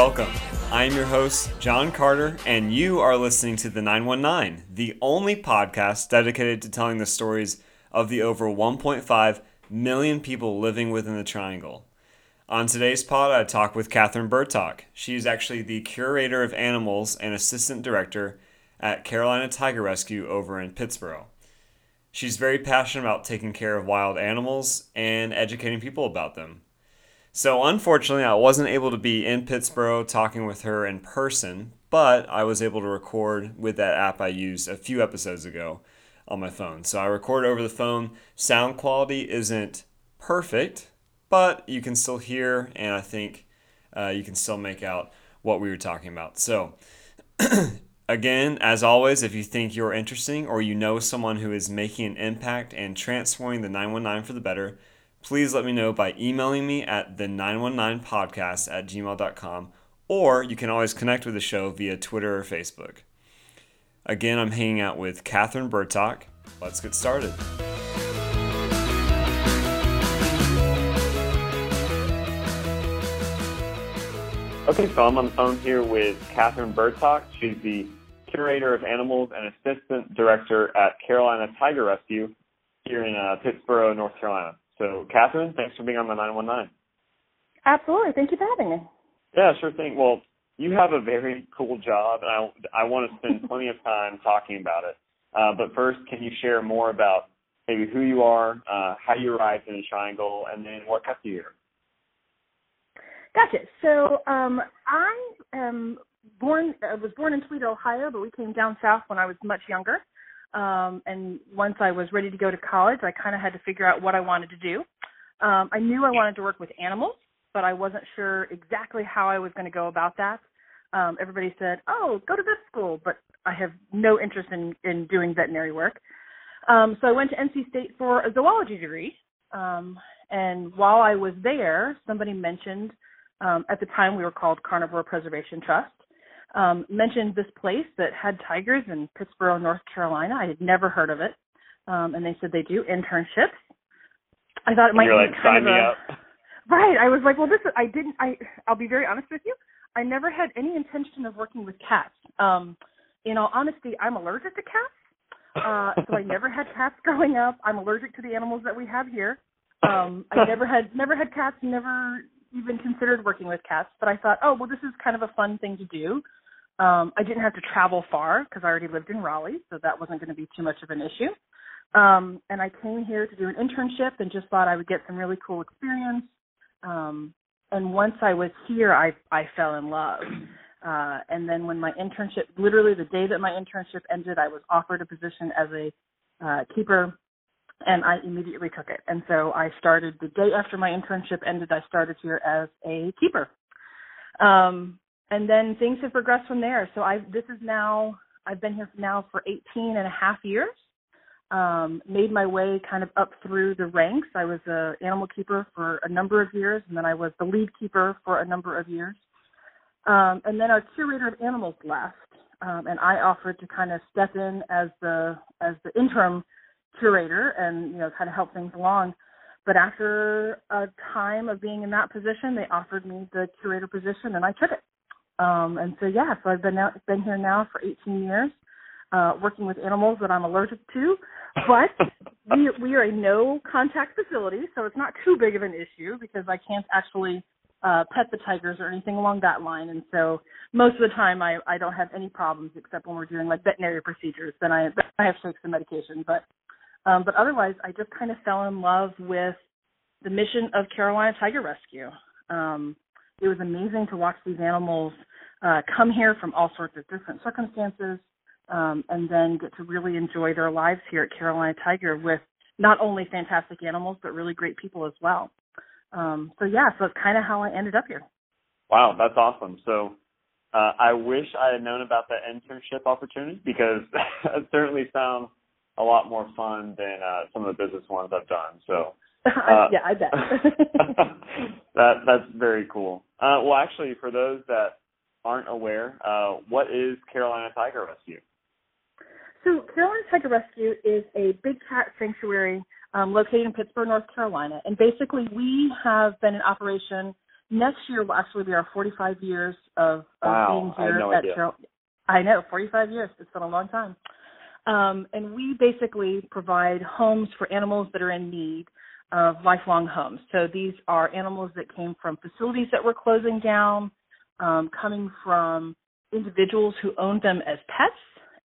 welcome. I am your host, John Carter, and you are listening to The 919, the only podcast dedicated to telling the stories of the over 1.5 million people living within the Triangle. On today's pod, I talk with Kathryn Bertok. She is actually the curator of animals and assistant director at Carolina Tiger Rescue over in Pittsboro. She's very passionate about taking care of wild animals and educating people about them. So, unfortunately, I wasn't able to be in Pittsboro talking with her in person, but I was able to record with that app I used a few episodes ago on my phone. So, I record over the phone. Sound quality isn't perfect, but you can still hear, and I think uh, you can still make out what we were talking about. So, Again, as always, if you think you're interesting or you know someone who is making an impact and transforming the 919 for the better, please let me know by emailing me at the 919podcast at gmail.com or you can always connect with the show via Twitter or Facebook. Again, I'm hanging out with Kathryn Bertok. Let's get started. Okay, so I'm on the phone here with Kathryn Bertok. She's the curator of animals and assistant director at Carolina Tiger Rescue here in uh, Pittsboro, North Carolina. So, Kathryn, thanks for being on the 919. Absolutely. Thank you for having me. Yeah, sure thing. Well, you have a very cool job, and I, I want to spend plenty of time talking about it. Uh, but first, can you share more about maybe who you are, uh, how you arrived in the Triangle, and then what kept you here? Gotcha. So um, I am born I was born in Toledo, Ohio, but we came down south when I was much younger. Um, and once I was ready to go to college, I kind of had to figure out what I wanted to do. Um, I knew I wanted to work with animals, but I wasn't sure exactly how I was going to go about that. Um, everybody said, "Oh, go to this school," but I have no interest in in doing veterinary work. Um, so I went to NC State for a zoology degree. Um, and while I was there, somebody mentioned um, at the time we were called Carnivore Preservation Trust um, mentioned this place that had tigers in Pittsboro, North Carolina. I had never heard of it, um, and they said they do internships. I thought it might You're be like, kind sign of me a, up. right. I was like, well, this is, I didn't. I I'll be very honest with you. I never had any intention of working with cats. Um, in all honesty, I'm allergic to cats. Uh, so I never had cats growing up. I'm allergic to the animals that we have here. Um, I never had never had cats, never even considered working with cats. But I thought, oh well, this is kind of a fun thing to do. Um, I didn't have to travel far because I already lived in Raleigh, so that wasn't going to be too much of an issue. Um, and I came here to do an internship and just thought I would get some really cool experience. Um, and once I was here, I I fell in love. Uh, and then when my internship, literally the day that my internship ended, I was offered a position as a uh, keeper, and I immediately took it. And so I started the day after my internship ended. I started here as a keeper. Um, and then things have progressed from there. So I this is now I've been here now for 18 and a half years. Um, made my way kind of up through the ranks. I was a animal keeper for a number of years, and then I was the lead keeper for a number of years. Um, and then our curator of animals left, um, and I offered to kind of step in as the as the interim curator and you know kind of help things along. But after a time of being in that position, they offered me the curator position, and I took it. Um, and so yeah, so I've been now, been here now for 18 years, uh, working with animals that I'm allergic to. But we we are a no contact facility, so it's not too big of an issue because I can't actually uh, pet the tigers or anything along that line. And so most of the time I I don't have any problems except when we're doing like veterinary procedures. Then I I have to take some medication, but um, but otherwise I just kind of fell in love with the mission of Carolina Tiger Rescue. Um, it was amazing to watch these animals uh, come here from all sorts of different circumstances, um, and then get to really enjoy their lives here at Carolina Tiger with not only fantastic animals but really great people as well. Um, so yeah, so that's kind of how I ended up here. Wow, that's awesome. So uh, I wish I had known about that internship opportunity because it certainly sounds a lot more fun than uh, some of the business ones I've done. So uh, yeah, I bet. that that's very cool. Uh, well, actually, for those that aren't aware, uh, what is Carolina Tiger Rescue? So, Carolina Tiger Rescue is a big cat sanctuary um, located in Pittsboro, North Carolina. And basically, we have been in operation next year will actually be our 45 years of, of wow. being here I no at idea. Carol. I know, 45 years. It's been a long time. Um, and we basically provide homes for animals that are in need of lifelong homes. So these are animals that came from facilities that were closing down, um, coming from individuals who owned them as pets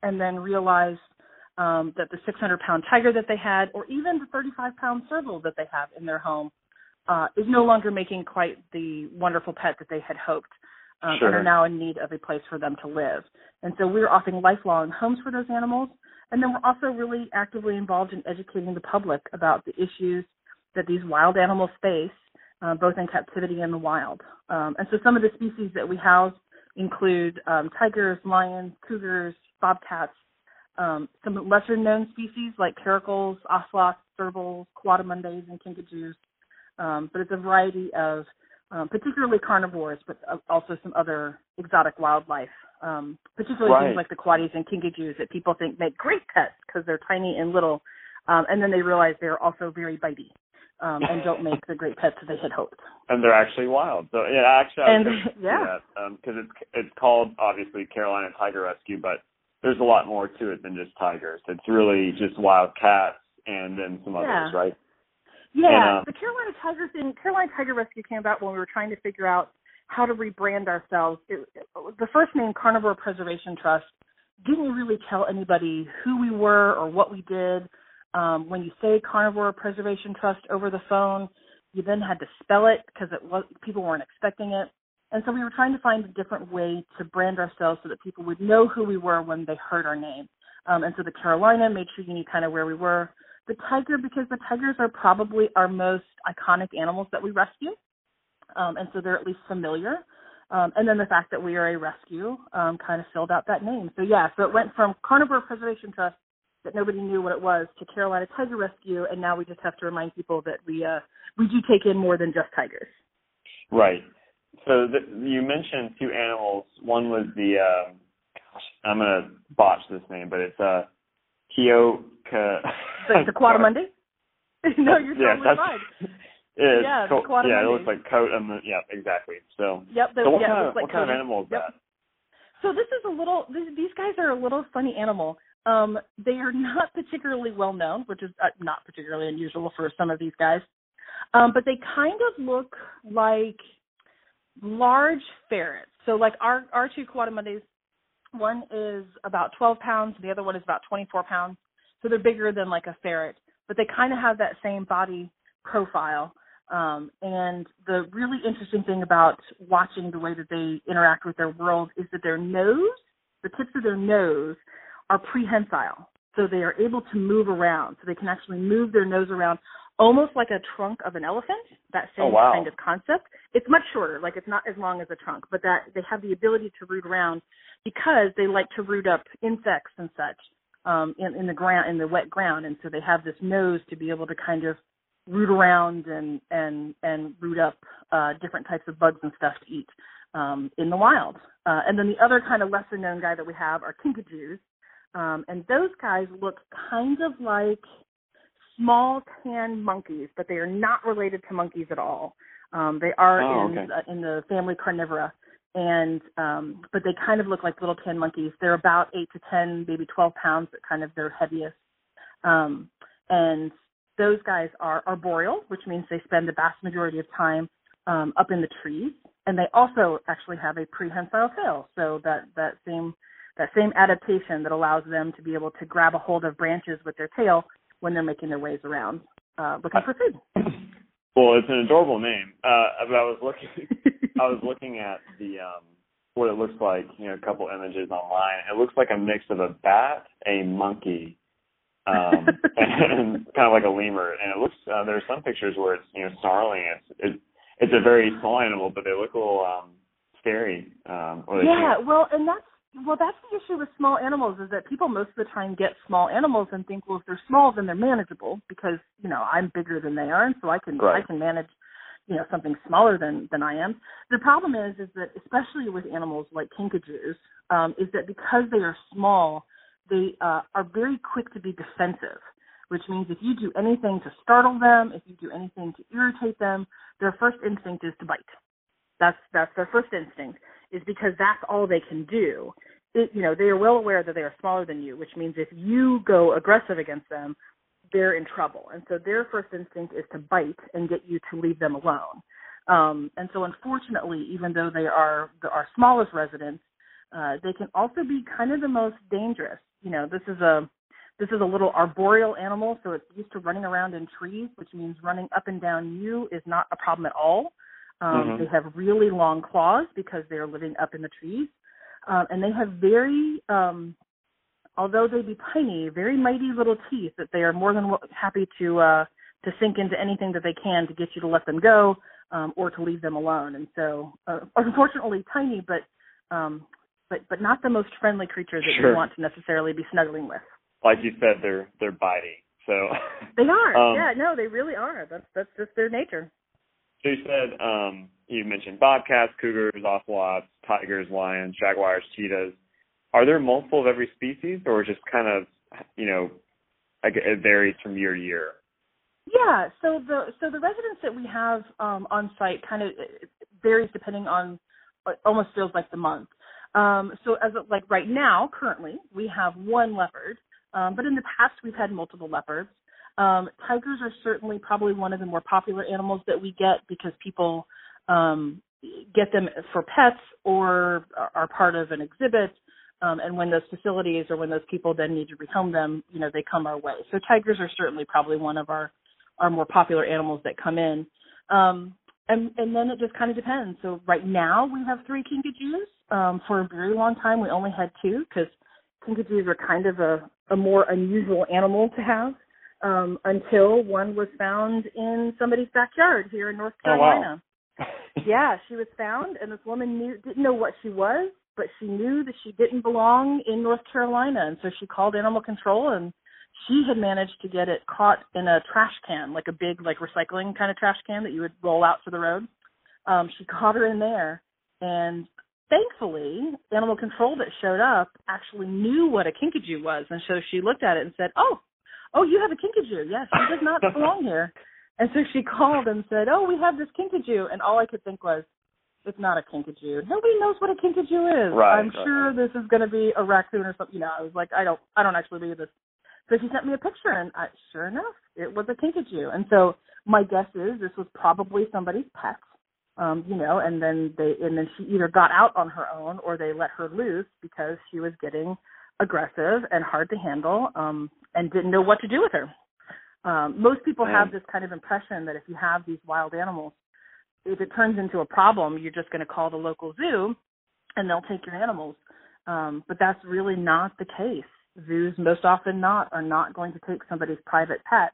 and then realized um, that the 600 pound tiger that they had, or even the 35 pound serval that they have in their home, uh, is no longer making quite the wonderful pet that they had hoped. Um, Sure. And are now in need of a place for them to live. And so we're offering lifelong homes for those animals. And then we're also really actively involved in educating the public about the issues that these wild animals face, uh, both in captivity and the wild. Um, and so some of the species that we house include um, tigers, lions, cougars, bobcats, um, some lesser known species like caracals, ocelots, servals, coatimundis, and kinkajous. Um, but it's a variety of um, particularly carnivores, but uh, also some other exotic wildlife, um, particularly Right. things like the coatis and kinkajous that people think make great pets because they're tiny and little, um, and then they realize they're also very bitey um, and don't make the great pets that they had hoped. and they're actually wild. So yeah, actually, I And- yeah. because it's it's called obviously Carolina Tiger Rescue, but there's a lot more to it than just tigers. It's really just wild cats and then some others, Yeah. right? Yeah, And, uh, the Carolina Tiger thing. Carolina Tiger Rescue came about when we were trying to figure out how to rebrand ourselves. It, the first name, Carnivore Preservation Trust, didn't really tell anybody who we were or what we did. Um, when you say Carnivore Preservation Trust over the phone, you then had to spell it because it was people weren't expecting it. And so we were trying to find a different way to brand ourselves so that people would know who we were when they heard our name. Um, and so the Carolina made sure you knew kind of where we were the tiger because the tigers are probably our most iconic animals that we rescue, um, and so they're at least familiar. Um, and then the fact that we are a rescue um, kind of filled out that name. So yeah, so it went from Carnivore Preservation Trust that nobody knew what it was to Carolina Tiger Rescue, and now we just have to remind people that we uh, we do take in more than just tigers. Right. So th- you mentioned two animals. One was the uh, gosh, I'm gonna botch this name, but it's uh, Kioka. The, the Coatimundi. no, you're yeah, totally fine. It's Yeah, the co- yeah, it looks like coat and the, yeah, exactly. So, Yep. The, so what yeah, kind of like what kind of animal is Yep. that? So this is a little. These, these guys are a little funny animal. Um, they are not particularly well known, which is uh, not particularly unusual for some of these guys. Um, but they kind of look like large ferrets. So like our our two Coatimundis, one is about 12 pounds, the other one is about 24 pounds. So they're bigger than like a ferret, but they kind of have that same body profile. Um, and the really interesting thing about watching the way that they interact with their world is that their nose, the tips of their nose, are prehensile. So they are able to move around. So they can actually move their nose around almost like a trunk of an elephant, that same Oh, wow. kind of concept. It's much shorter, like it's not as long as a trunk, but that they have the ability to root around because they like to root up insects and such um, in, in the ground, in the wet ground, and so they have this nose to be able to kind of root around and and and root up uh, different types of bugs and stuff to eat um, in the wild. Uh, and then the other kind of lesser known guy that we have are kinkajous, um, and those guys look kind of like small tan monkeys, but they are not related to monkeys at all. Um, they are Oh, in okay. uh, in the family Carnivora, and um, but they kind of look like little tan monkeys. They're about eight to ten, maybe twelve pounds, at kind of their heaviest. Um, and those guys are arboreal, which means they spend the vast majority of time um, up in the trees, and they also actually have a prehensile tail. So that that same that same adaptation that allows them to be able to grab a hold of branches with their tail when they're making their ways around uh, looking for food. Well, it's an adorable name. Uh, but I was looking, I was looking at the um, what it looks like. You know, a couple images online. It looks like a mix of a bat, a monkey, um, and kind of like a lemur. And it looks. Uh, there are some pictures where it's you know snarling. It's it, it's a very small animal, but they look a little um, scary. Um, or yeah, well, and that's well, that's the issue with small animals is that people most of the time get small animals and think, well, if they're small, then they're manageable because you know I'm bigger than they are, and so I can Right. I can manage you know something smaller than than I am. The problem is is that especially with animals like kinkajous, um, is that because they are small, they uh, are very quick to be defensive. Which means if you do anything to startle them, if you do anything to irritate them, their first instinct is to bite. That's that's their first instinct is because that's all they can do. It, you know, they are well aware that they are smaller than you, which means if you go aggressive against them, they're in trouble. And so their first instinct is to bite and get you to leave them alone. Um, and so unfortunately, even though they are the, our smallest residents, uh, they can also be kind of the most dangerous. You know, this is a this is a little arboreal animal, so it's used to running around in trees, which means running up and down you is not a problem at all. Um, mm-hmm. They have really long claws because they're living up in the trees, um, and they have very, um, although they be tiny, very mighty little teeth that they are more than happy to uh, to sink into anything that they can to get you to let them go um, or to leave them alone. And so, uh, unfortunately, tiny, but um, but but not the most friendly creatures that sure. you want to necessarily be snuggling with. Like you said, they're they're biting. So they are. Um, yeah, no, they really are. That's that's just their nature. So you said um, you mentioned bobcats, cougars, ocelots, tigers, lions, jaguars, cheetahs. Are there multiple of every species, or just kind of you know it varies from year to year? Yeah. So the so the residents that we have um, on site kind of varies depending on almost feels like the month. Um, so as of, like right now, currently we have one leopard, um, but in the past we've had multiple leopards. Um, tigers are certainly probably one of the more popular animals that we get because people um, get them for pets or are part of an exhibit. Um, and when those facilities or when those people then need to rehome them, you know, they come our way. So tigers are certainly probably one of our our more popular animals that come in. Um, and and then it just kind of depends. So right now we have three kinkajous. Um, for a very long time we only had two because kinkajous are kind of a a more unusual animal to have um, until one was found in somebody's backyard here in North Carolina. Oh, wow. yeah, she was found, and this woman knew didn't know what she was, but she knew that she didn't belong in North Carolina, and so she called animal control, and she had managed to get it caught in a trash can, like a big like recycling kind of trash can that you would roll out to the road. Um, she caught her in there, and thankfully, animal control that showed up actually knew what a kinkajou was, and so she looked at it and said, "Oh, oh, you have a kinkajou. Yes, she does not belong here. And so she called and said, oh, we have this kinkajou. And all I could think was, it's not a kinkajou. Nobody knows what a kinkajou is. Right, I'm right. sure this is going to be a raccoon or something. You know, I was like, I don't, I don't actually believe this. So she sent me a picture, and I, sure enough, it was a kinkajou. And so my guess is this was probably somebody's pet. Um, you know, and then they, and then she either got out on her own or they let her loose because she was getting aggressive and hard to handle. Um, and didn't know what to do with her. Um, most people have this kind of impression that if you have these wild animals, if it turns into a problem, you're just going to call the local zoo and they'll take your animals. Um, but that's really not the case. Zoos most often not are not going to take somebody's private pet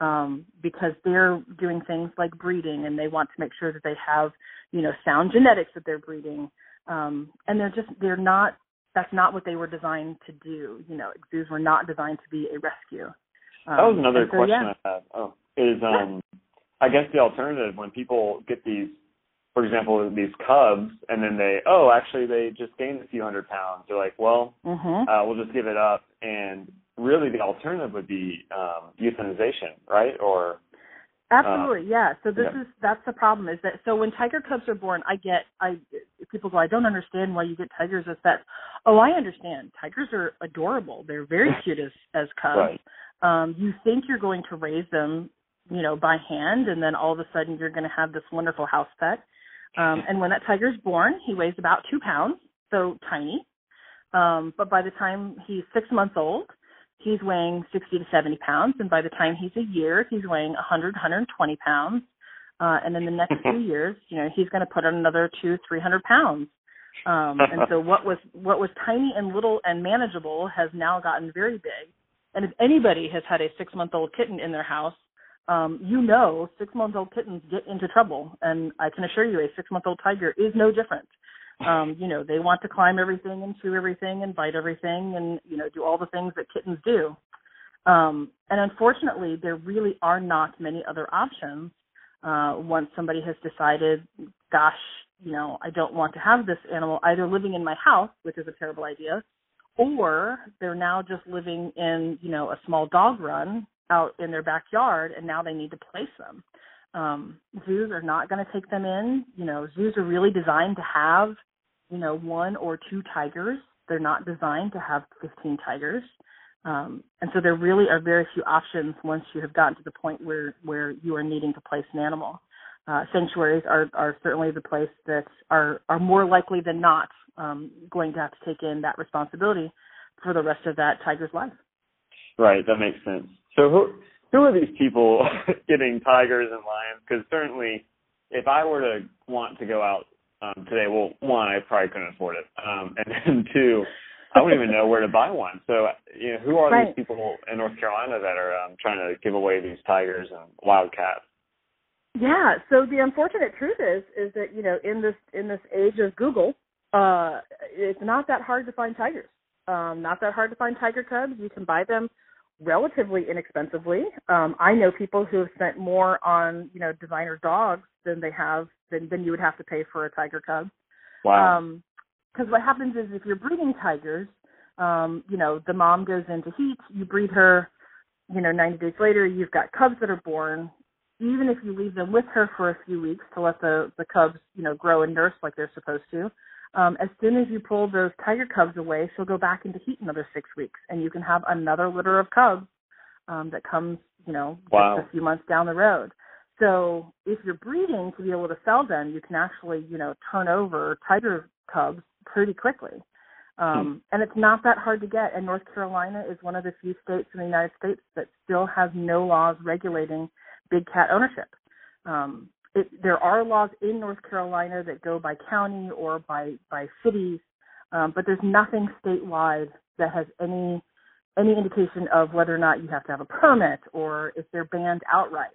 um, because they're doing things like breeding and they want to make sure that they have, you know, sound genetics that they're breeding. Um, and they're just they're not that's not what they were designed to do. You know, zoos were not designed to be a rescue. Um, that was another so, question yeah. I had. Oh, is um, I guess the alternative when people get these, for example, these cubs, and then they, oh, actually they just gained a few hundred pounds. They're like, well, mm-hmm. uh, we'll just give it up, and really the alternative would be um, euthanization, right? Or Absolutely, uh, yeah. So this yeah. is that's the problem is that so when tiger cubs are born, I get I people go, I don't understand why you get tigers as pets. Oh, I understand. Tigers are adorable. They're very cute as as cubs. Right. Um, you think you're going to raise them, you know, by hand, and then all of a sudden you're going to have this wonderful house pet. Um, and when that tiger's born, he weighs about two pounds, so tiny. Um, but by the time he's six months old, he's weighing 60 to 70 pounds, and by the time he's a year, he's weighing 100, 120 pounds. Uh, and in the next few years, you know, he's going to put on another two, 300 pounds. Um, and so what was what was tiny and little and manageable has now gotten very big. And if anybody has had a six month old kitten in their house, um, you know six month old kittens get into trouble. And I can assure you, a six month old tiger is no different um, you know, they want to climb everything and chew everything and bite everything and, you know, do all the things that kittens do. Um, and unfortunately, there really are not many other options uh, once somebody has decided, gosh, you know, I don't want to have this animal either living in my house, which is a terrible idea, or they're now just living in, you know, a small dog run out in their backyard and now they need to place them. Um, zoos are not going to take them in. You know, zoos are really designed to have, you know, one or two tigers. They're not designed to have 15 tigers. Um, and so there really are very few options once you have gotten to the point where, where you are needing to place an animal. Uh, sanctuaries are, are certainly the place that are, are more likely than not um, going to have to take in that responsibility for the rest of that tiger's life. Right, that makes sense. So who who are these people getting tigers and lions? Because certainly, if I were to want to go out um, today, well, one, I probably couldn't afford it, um, and then two, I wouldn't even know where to buy one. So, you know, who are right. these people in North Carolina that are um, trying to give away these tigers and wildcats? Yeah. So the unfortunate truth is, is that you know, in this in this age of Google, uh, it's not that hard to find tigers. Um, not that hard to find tiger cubs. You can buy them relatively inexpensively. Um, I know people who have spent more on you know designer dogs than they have than than you would have to pay for a tiger cub. Wow. Because um, what happens is if you're breeding tigers, um, you know the mom goes into heat, you breed her. You know, 90 days later, you've got cubs that are born. Even if you leave them with her for a few weeks to let the the cubs, you know, grow and nurse like they're supposed to, um, as soon as you pull those tiger cubs away, she'll go back into heat another six weeks, and you can have another litter of cubs um, that comes, you know, wow. just a few months down the road. So if you're breeding to be able to sell them, you can actually, you know, turn over tiger cubs pretty quickly. Um, hmm. And it's not that hard to get. And North Carolina is one of the few states in the United States that still has no laws regulating big cat ownership. Um, it, there are laws in North Carolina that go by county or by by cities, um, but there's nothing statewide that has any any indication of whether or not you have to have a permit or if they're banned outright.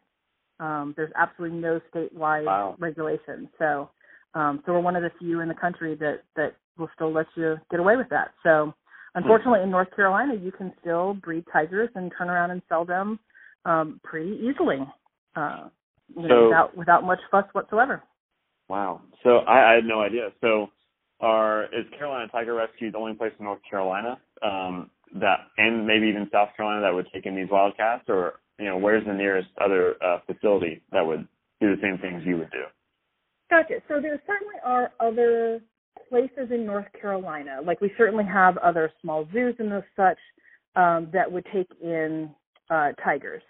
Um, there's absolutely no statewide wow. regulation. So, um, so we're one of the few in the country that that will still let you get away with that. So, unfortunately, in North Carolina, you can still breed tigers and turn around and sell them um, pretty easily. Uh, you know, so, without without much fuss whatsoever. Wow. So I, I had no idea. So are is Carolina Tiger Rescue the only place in North Carolina um, that, and maybe even South Carolina that would take in these wildcats, or you know, where's the nearest other uh, facility that would do the same things you would do? Gotcha. So there certainly are other places in North Carolina. Like we certainly have other small zoos and those such um, that would take in uh, tigers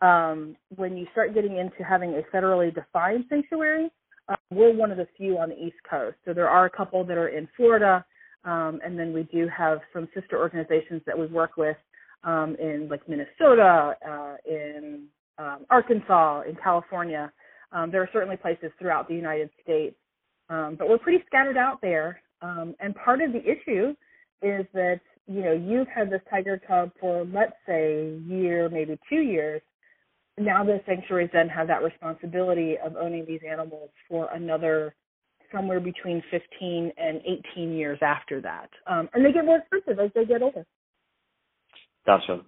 um, when you start getting into having a federally defined sanctuary, uh, we're one of the few on the East Coast. So there are a couple that are in Florida, um, and then we do have some sister organizations that we work with um, in like Minnesota, uh, in um, Arkansas, in California. Um, there are certainly places throughout the United States, um, but we're pretty scattered out there. And part of the issue is that you know you've had this tiger cub for let's say year, maybe two years, now the sanctuaries then have that responsibility of owning these animals for another somewhere between 15 and 18 years after that. Um, and they get more expensive as they get older. Gotcha.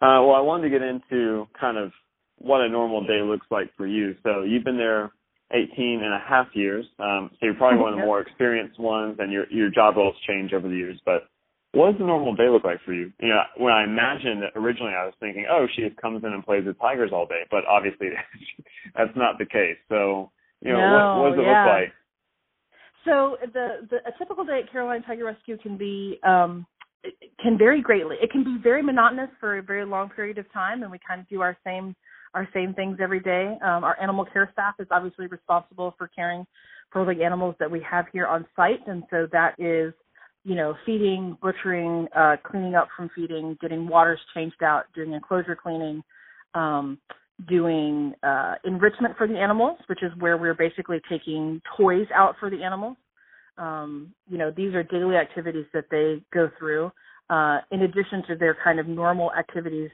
Uh, well, I wanted to get into kind of what a normal day looks like for you. So you've been there 18 and a half years. Um, so you're probably one of the more experienced ones, and your your job roles change over the years. But what does a normal day look like for you? You know, when I imagined originally, I was thinking, oh, she just comes in and plays with tigers all day, but obviously that's not the case. So, you know, no, what, what does it yeah. look like? So the, the a typical day at Carolina Tiger Rescue can be um can vary greatly. It can be very monotonous for a very long period of time, and we kind of do our same our same things every day. Um, our animal care staff is obviously responsible for caring for the animals that we have here on site, and so that is you know, feeding, butchering, uh, cleaning up from feeding, getting waters changed out, doing enclosure cleaning, um, doing uh, enrichment for the animals, which is where we're basically taking toys out for the animals. Um, you know, these are daily activities that they go through. Uh, in addition to their kind of normal activities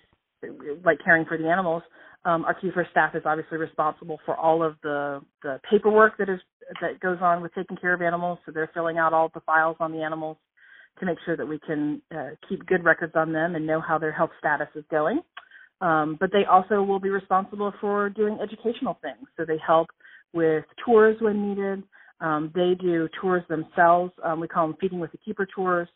like caring for the animals, um, our keeper staff is obviously responsible for all of the the paperwork that is that goes on with taking care of animals. So they're filling out all the files on the animals to make sure that we can uh, keep good records on them and know how their health status is going. Um, but they also will be responsible for doing educational things. So they help with tours when needed. Um, they do tours themselves. Um, we call them feeding with the keeper tours,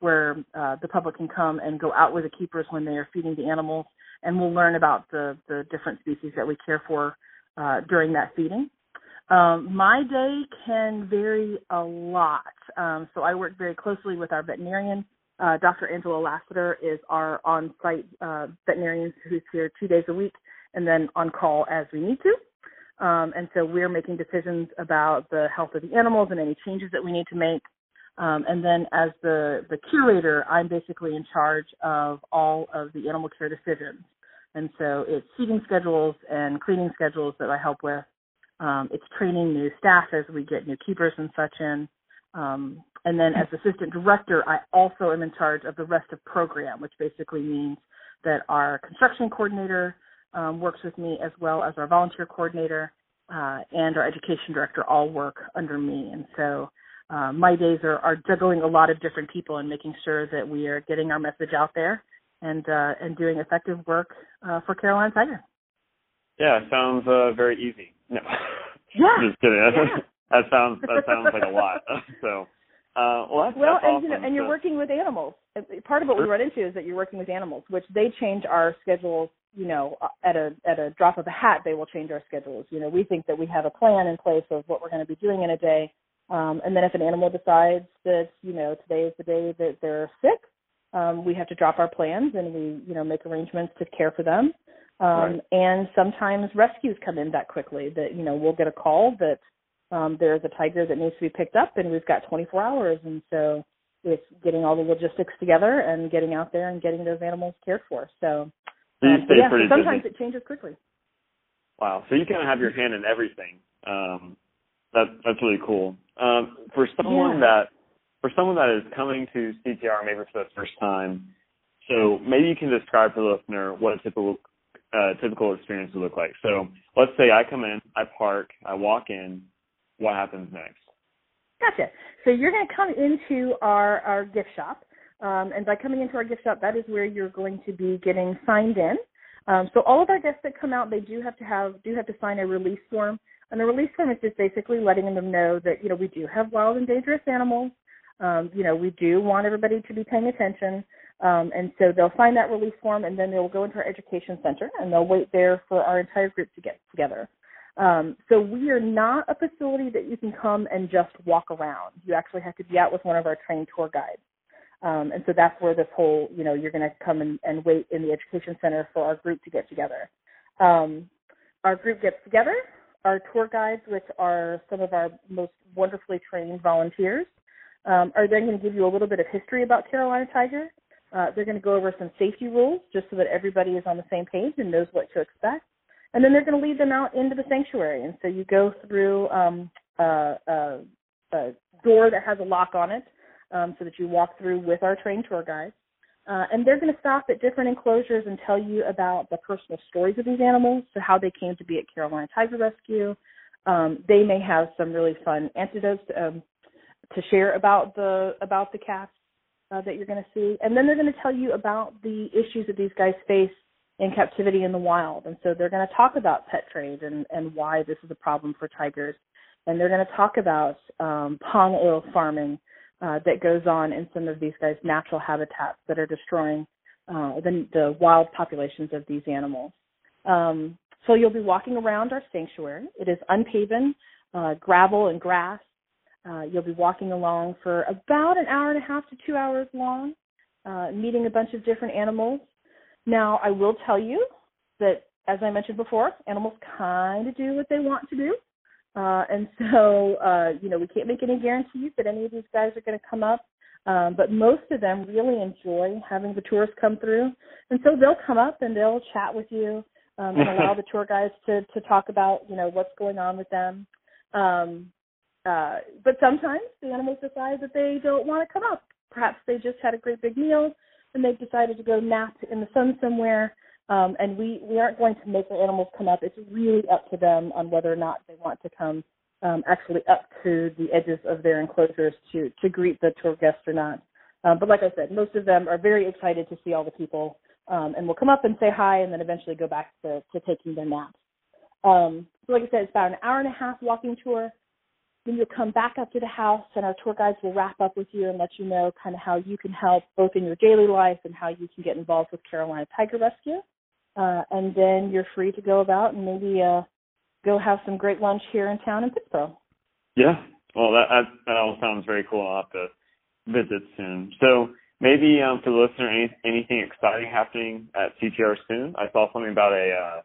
where uh, the public can come and go out with the keepers when they are feeding the animals, and we'll learn about the the different species that we care for uh, during that feeding. Um, my day can vary a lot. Um, so I work very closely with our veterinarian. Uh, Dr. Angela Lassiter is our on-site uh, veterinarian who's here two days a week and then on call as we need to. Um, and so we're making decisions about the health of the animals and any changes that we need to make. Um, and then as the, the curator, I'm basically in charge of all of the animal care decisions. And so it's feeding schedules and cleaning schedules that I help with. Um, it's training new staff as we get new keepers and such in. Um, and then as assistant director, I also am in charge of the rest of program, which basically means that our construction coordinator um, works with me as well as our volunteer coordinator uh, and our education director all work under me. And so uh, my days are, are juggling a lot of different people and making sure that we are getting our message out there and uh, and doing effective work uh, for Carolina Tiger. Yeah, sounds uh, very easy. No, yeah, just kidding. Yeah. that sounds that sounds like a lot. so, uh, well, that's, well, that's and awesome. you know, and you're working with animals. Part of what we run into is that you're working with animals, which they change our schedules. You know, at a at a drop of a hat, they will change our schedules. You know, we think that we have a plan in place of what we're going to be doing in a day, um, and then if an animal decides that you know today is the day that they're sick, um, we have to drop our plans and we you know make arrangements to care for them. Um, Right. And sometimes rescues come in that quickly. That you know we'll get a call that um, there's a tiger that needs to be picked up, and we've got 24 hours, and so it's getting all the logistics together and getting out there and getting those animals cared for. So, so um, yeah, so sometimes busy. it changes quickly. Wow. So you kind of have your hand in everything. Um, that that's really cool. Um, for someone Yeah. that for someone that is coming to CTR maybe for the first time, so maybe you can describe for the listener what a typical uh, typical experience would look like. So let's say I come in, I park, I walk in. What happens next? Gotcha. So you're going to come into our our gift shop, um, and by coming into our gift shop, that is where you're going to be getting signed in. Um, so all of our guests that come out, they do have to have do have to sign a release form, and the release form is just basically letting them know that you know we do have wild and dangerous animals. Um, you know we do want everybody to be paying attention, um, and so they'll sign that release form, and then they'll go into our education center, and they'll wait there for our entire group to get together. Um, so we are not a facility that you can come and just walk around. You actually have to be out with one of our trained tour guides. Um, and so that's where this whole, you know, you're going to come and, and wait in the education center for our group to get together. Um, our group gets together. Our tour guides, which are some of our most wonderfully trained volunteers, um, are then going to give you a little bit of history about Carolina Tiger. Uh, they're going to go over some safety rules just so that everybody is on the same page and knows what to expect and then they're going to lead them out into the sanctuary. And so you go through um, a, a, a door that has a lock on it, um, so that you walk through with our trained tour guides. Uh, and they're going to stop at different enclosures and tell you about the personal stories of these animals, so how they came to be at Carolina Tiger Rescue. Um, they may have some really fun antidotes um, to share about the about the cats uh, that you're going to see, and then they're going to tell you about the issues that these guys face in captivity in the wild. And so they're going to talk about pet trade and, and why this is a problem for tigers. And they're going to talk about um, palm oil farming uh, that goes on in some of these guys' natural habitats that are destroying uh, the, the wild populations of these animals. Um, so you'll be walking around our sanctuary. It is unpaven, uh, gravel and grass. Uh, you'll be walking along for about an hour and a half to two hours long, uh, meeting a bunch of different animals. Now, I will tell you that, as I mentioned before, animals kind of do what they want to do. Uh, and so, uh, you know, we can't make any guarantees that any of these guys are going to come up. Um, but most of them really enjoy having the tourists come through. And so they'll come up and they'll chat with you um, and allow the tour guides to, to talk about, you know, what's going on with them. Um, uh, but sometimes the animals decide that they don't want to come up. Perhaps they just had a great big meal and they've decided to go nap in the sun somewhere. Um, and we, we aren't going to make the animals come up. It's really up to them on whether or not they want to come um, actually up to the edges of their enclosures to, to greet the tour guests or not. Um, but like I said, most of them are very excited to see all the people um, and will come up and say hi and then eventually go back to, to taking their naps. Um, so like I said, it's about an hour and a half walking tour. Then you'll come back up to the house and our tour guides will wrap up with you and let you know kind of how you can help both in your daily life and how you can get involved with Carolina Tiger Rescue. Uh, and then you're free to go about and maybe uh, go have some great lunch here in town in Pittsboro. Yeah. Well, that that, that all sounds very cool. I'll have to visit soon. So maybe um, for the listener, any, anything exciting happening at CTR soon? I saw something about a uh,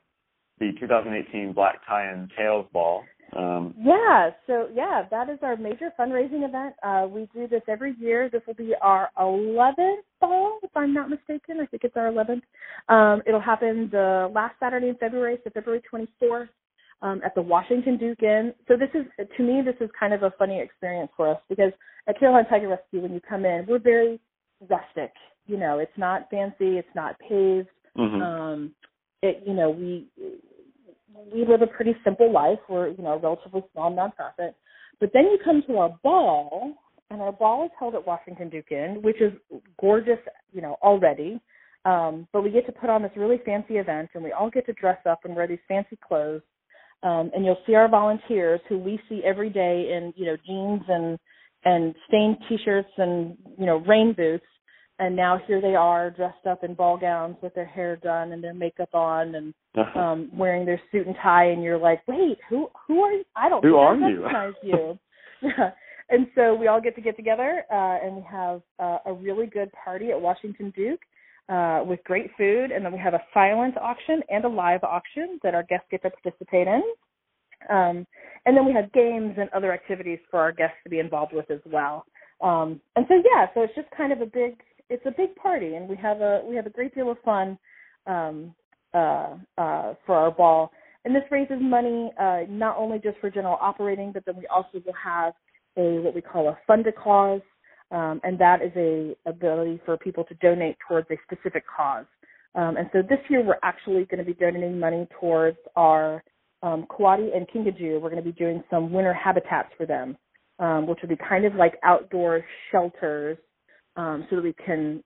the 2018 Black Tie and Tails Ball. Um, yeah, so yeah, that is our major fundraising event. Uh, we do this every year. This will be our 11th ball, if I'm not mistaken. I think it's our 11th. Um, it'll happen the last Saturday in February, so February 24th. Um, at the Washington Duke Inn. So this is, to me, this is kind of a funny experience for us because at Carolina Tiger Rescue, when you come in, we're very rustic. You know, it's not fancy, it's not paved. mm-hmm. Um, it, you know, we we live a pretty simple life. We're, you know, a relatively small nonprofit. But then you come to our ball, and our ball is held at Washington Duke Inn, which is gorgeous, you know, already. Um, but we get to put on this really fancy event, and we all get to dress up and wear these fancy clothes. Um, and you'll see our volunteers, who we see every day in, you know, jeans and and stained t-shirts and you know rain boots and now here they are dressed up in ball gowns with their hair done and their makeup on and um wearing their suit and tie. And you're like wait who who are you? I don't know who are I you? recognize you. Yeah and so we all get to get together uh and we have uh, a really good party at washington duke uh with great food. And then we have a silent auction and a live auction that our guests get to participate in. Um and then we have games and other activities for our guests to be involved with as well. Um and so yeah so it's just kind of a big it's a big party, and we have a we have a great deal of fun um, uh, uh, for our ball. And this raises money uh, not only just for general operating, but then we also will have a what we call a fund a cause, um, and that is a ability for people to donate towards a specific cause. Um, and so this year we're actually going to be donating money towards our um, Coati and Kinkajou. We're going to be doing some winter habitats for them, um, which will be kind of like outdoor shelters um, so that we can.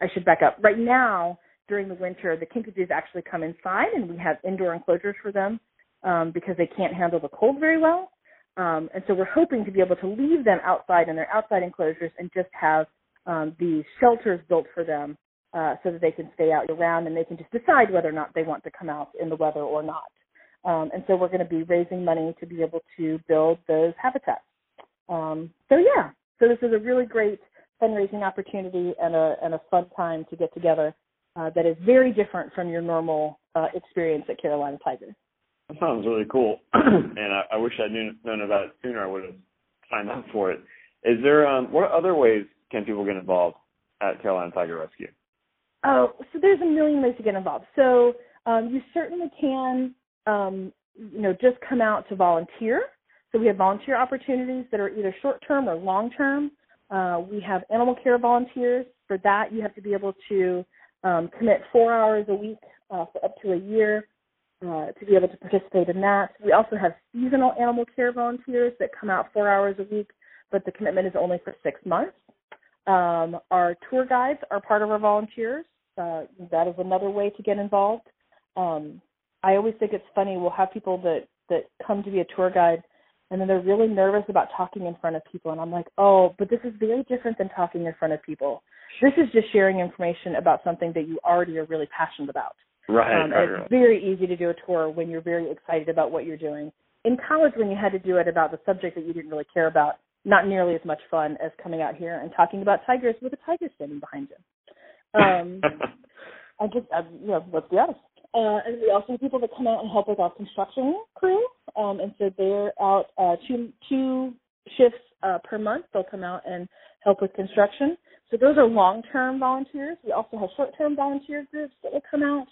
I should back up. Right now, during the winter, the kinkajous actually come inside, and we have indoor enclosures for them um, because they can't handle the cold very well. Um, and so we're hoping to be able to leave them outside in their outside enclosures and just have um, these shelters built for them uh, so that they can stay out around and they can just decide whether or not they want to come out in the weather or not. Um, and so we're going to be raising money to be able to build those habitats. Um, so yeah, so this is a really great fundraising opportunity and a and a fun time to get together uh, that is very different from your normal uh, experience at Carolina Tiger. That sounds really cool, and I, I wish I'd known about it sooner. I would have signed up for it. Is there um, what other ways can people get involved at Carolina Tiger Rescue? Oh, so there's a million ways to get involved. So um, you certainly can, um, you know, just come out to volunteer. So we have volunteer opportunities that are either short term or long term. Uh, we have animal care volunteers. For that, you have to be able to um, commit four hours a week uh, for up to a year uh, to be able to participate in that. We also have seasonal animal care volunteers that come out four hours a week, but the commitment is only for six months. Um, our tour guides are part of our volunteers. Uh, that is another way to get involved. Um, I always think it's funny. We'll have people that that come to be a tour guide and then they're really nervous about talking in front of people. And i'm like oh but this is very different than talking in front of people. This is just sharing information about something that you already are really passionate about. Right, um, right it's right. very easy to do a tour when you're very excited about what you're doing. In college when you had to do it about the subject that you didn't really care about not nearly as much fun as coming out here and talking about tigers with a tiger standing behind you. Um i just I, you know let's be honest uh, and we also have people that come out and help with our construction crew. Um, and so they're out uh, two two shifts uh, per month. They'll come out and help with construction. So those are long-term volunteers. We also have short-term volunteer groups that will come out.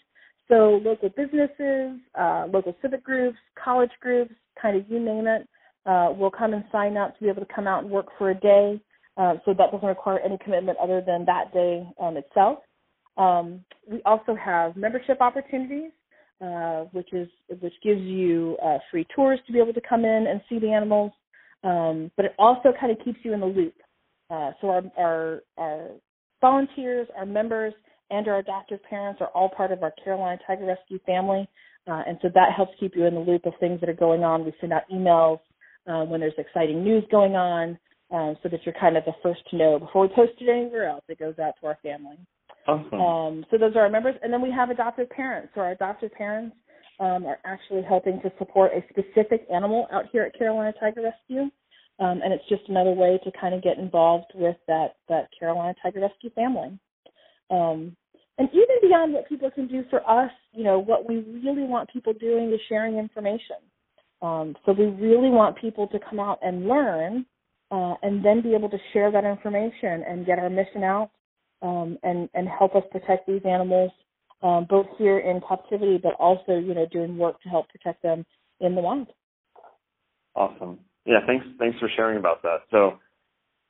So local businesses, uh, local civic groups, college groups, kind of you name it, uh, will come and sign up to be able to come out and work for a day. Uh, so that doesn't require any commitment other than that day um, itself. Um, we also have membership opportunities, uh, which is which gives you uh, free tours to be able to come in and see the animals, um, but it also kind of keeps you in the loop. Uh, so our, our our volunteers, our members, and our adoptive parents are all part of our Carolina Tiger Rescue family, uh, and so that helps keep you in the loop of things that are going on. We send out emails uh, when there's exciting news going on, uh, so that you're kind of the first to know before we post it anywhere else. It goes out to our family. Awesome. Um, so those are our members, and then we have adoptive parents. So our adoptive parents um, are actually helping to support a specific animal out here at Carolina Tiger Rescue. Um, and it's just another way to kind of get involved with that, that Carolina Tiger Rescue family. Um, and even beyond what people can do for us, you know, what we really want people doing is sharing information. Um, so we really want people to come out and learn uh, and then be able to share that information and get our mission out um, and, and help us protect these animals, um, both here in captivity, but also, you know, doing work to help protect them in the wild. Awesome. Yeah, thanks. Thanks for sharing about that. So,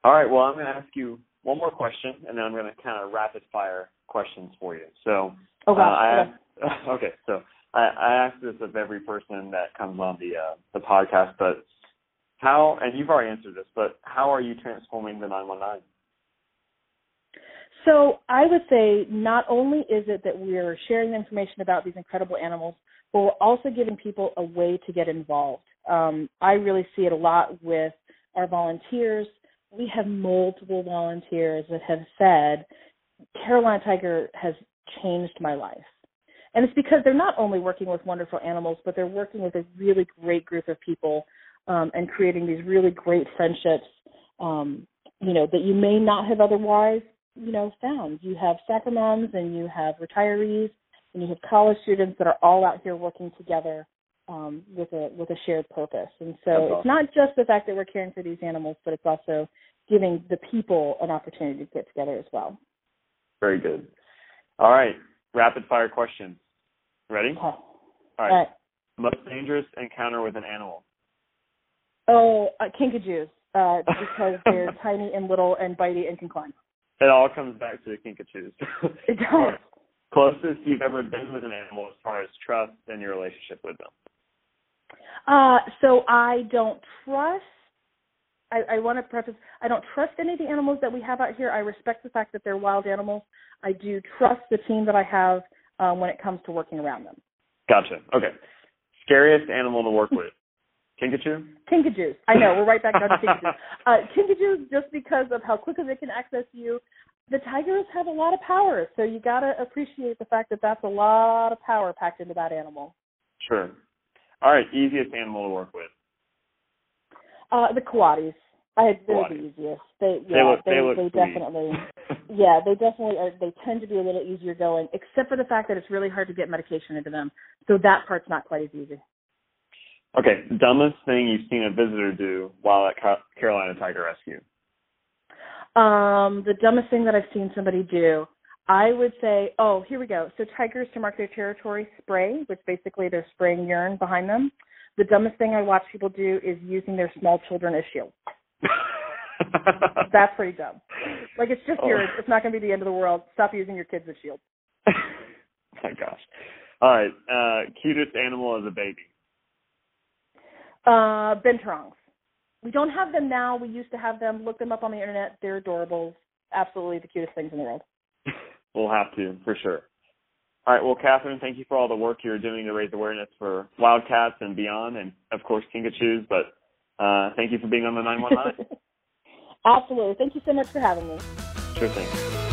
all right. Well, I'm going to ask you one more question, and then I'm going to kind of rapid fire questions for you. So, oh, uh, I ask, okay. So I, I ask this of every person that comes on the uh, the podcast, but how? And you've already answered this, but how are you transforming the 919? So I would say not only is it that we're sharing information about these incredible animals, but we're also giving people a way to get involved. Um, I really see it a lot with our volunteers. We have multiple volunteers that have said, Carolina Tiger has changed my life. And it's because they're not only working with wonderful animals, but they're working with a really great group of people um, and creating these really great friendships, um, you know, that you may not have otherwise you know found. You have soccer moms and you have retirees and you have college students that are all out here working together um, with a with a shared purpose. And so awesome. it's not just the fact that we're caring for these animals, but it's also giving the people an opportunity to get together as well. Very good. All right, rapid fire questions. Ready? Okay. All right. All right. Most dangerous encounter with an animal. Oh, uh, kinkajous, uh, because they're tiny and little and bitey and can climb. It all comes back to the kinkajous. It does. Closest you've ever been with an animal as far as trust and your relationship with them. Uh, so I don't trust. I, I want to preface. I don't trust any of the animals that we have out here. I respect the fact that they're wild animals. I do trust the team that I have um, when it comes to working around them. Gotcha. Okay. Scariest animal to work with. Kinkajou? Kinkajous. I know, we're right back down to kinkajous. Uh, kinkajous, just because of how quickly they can access you. The tigers have a lot of power, so you got to appreciate the fact that that's a lot of power packed into that animal. Sure. All right, easiest animal to work with. Uh, the coatis. I they're the easiest. They They look- they they definitely yeah, they definitely are they tend to be a little easier going, except for the fact that it's really hard to get medication into them. So that part's not quite as easy. Okay, dumbest thing you've seen a visitor do while at Carolina Tiger Rescue. Um, the dumbest thing that I've seen somebody do, I would say, oh, here we go. So tigers to mark their territory spray, which basically they're spraying urine behind them. The dumbest thing I watch people do is using their small children as shields. That's pretty dumb. Like it's just Oh. urine. It's not going to be the end of the world. Stop using your kids as shields. my gosh. All right, uh, cutest animal as a baby. Uh, Binturongs. We don't have them now. We used to have them. Look them up on the internet. They're adorable. Absolutely the cutest things in the world. We'll have to, for sure. All right, well, Kathryn, thank you for all the work you're doing to raise awareness for wildcats and beyond, and of course, kinkajous. But uh, thank you for being on the 919. Absolutely. Thank you so much for having me. sure thing.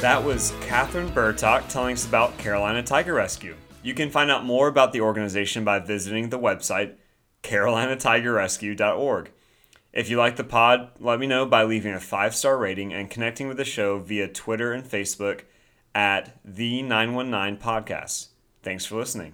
That was Kathryn Bertok telling us about Carolina Tiger Rescue. You can find out more about the organization by visiting the website carolinatigerrescue.org. If you like the pod, let me know by leaving a five star rating and connecting with the show via Twitter and Facebook at the 919 Podcast. Thanks for listening.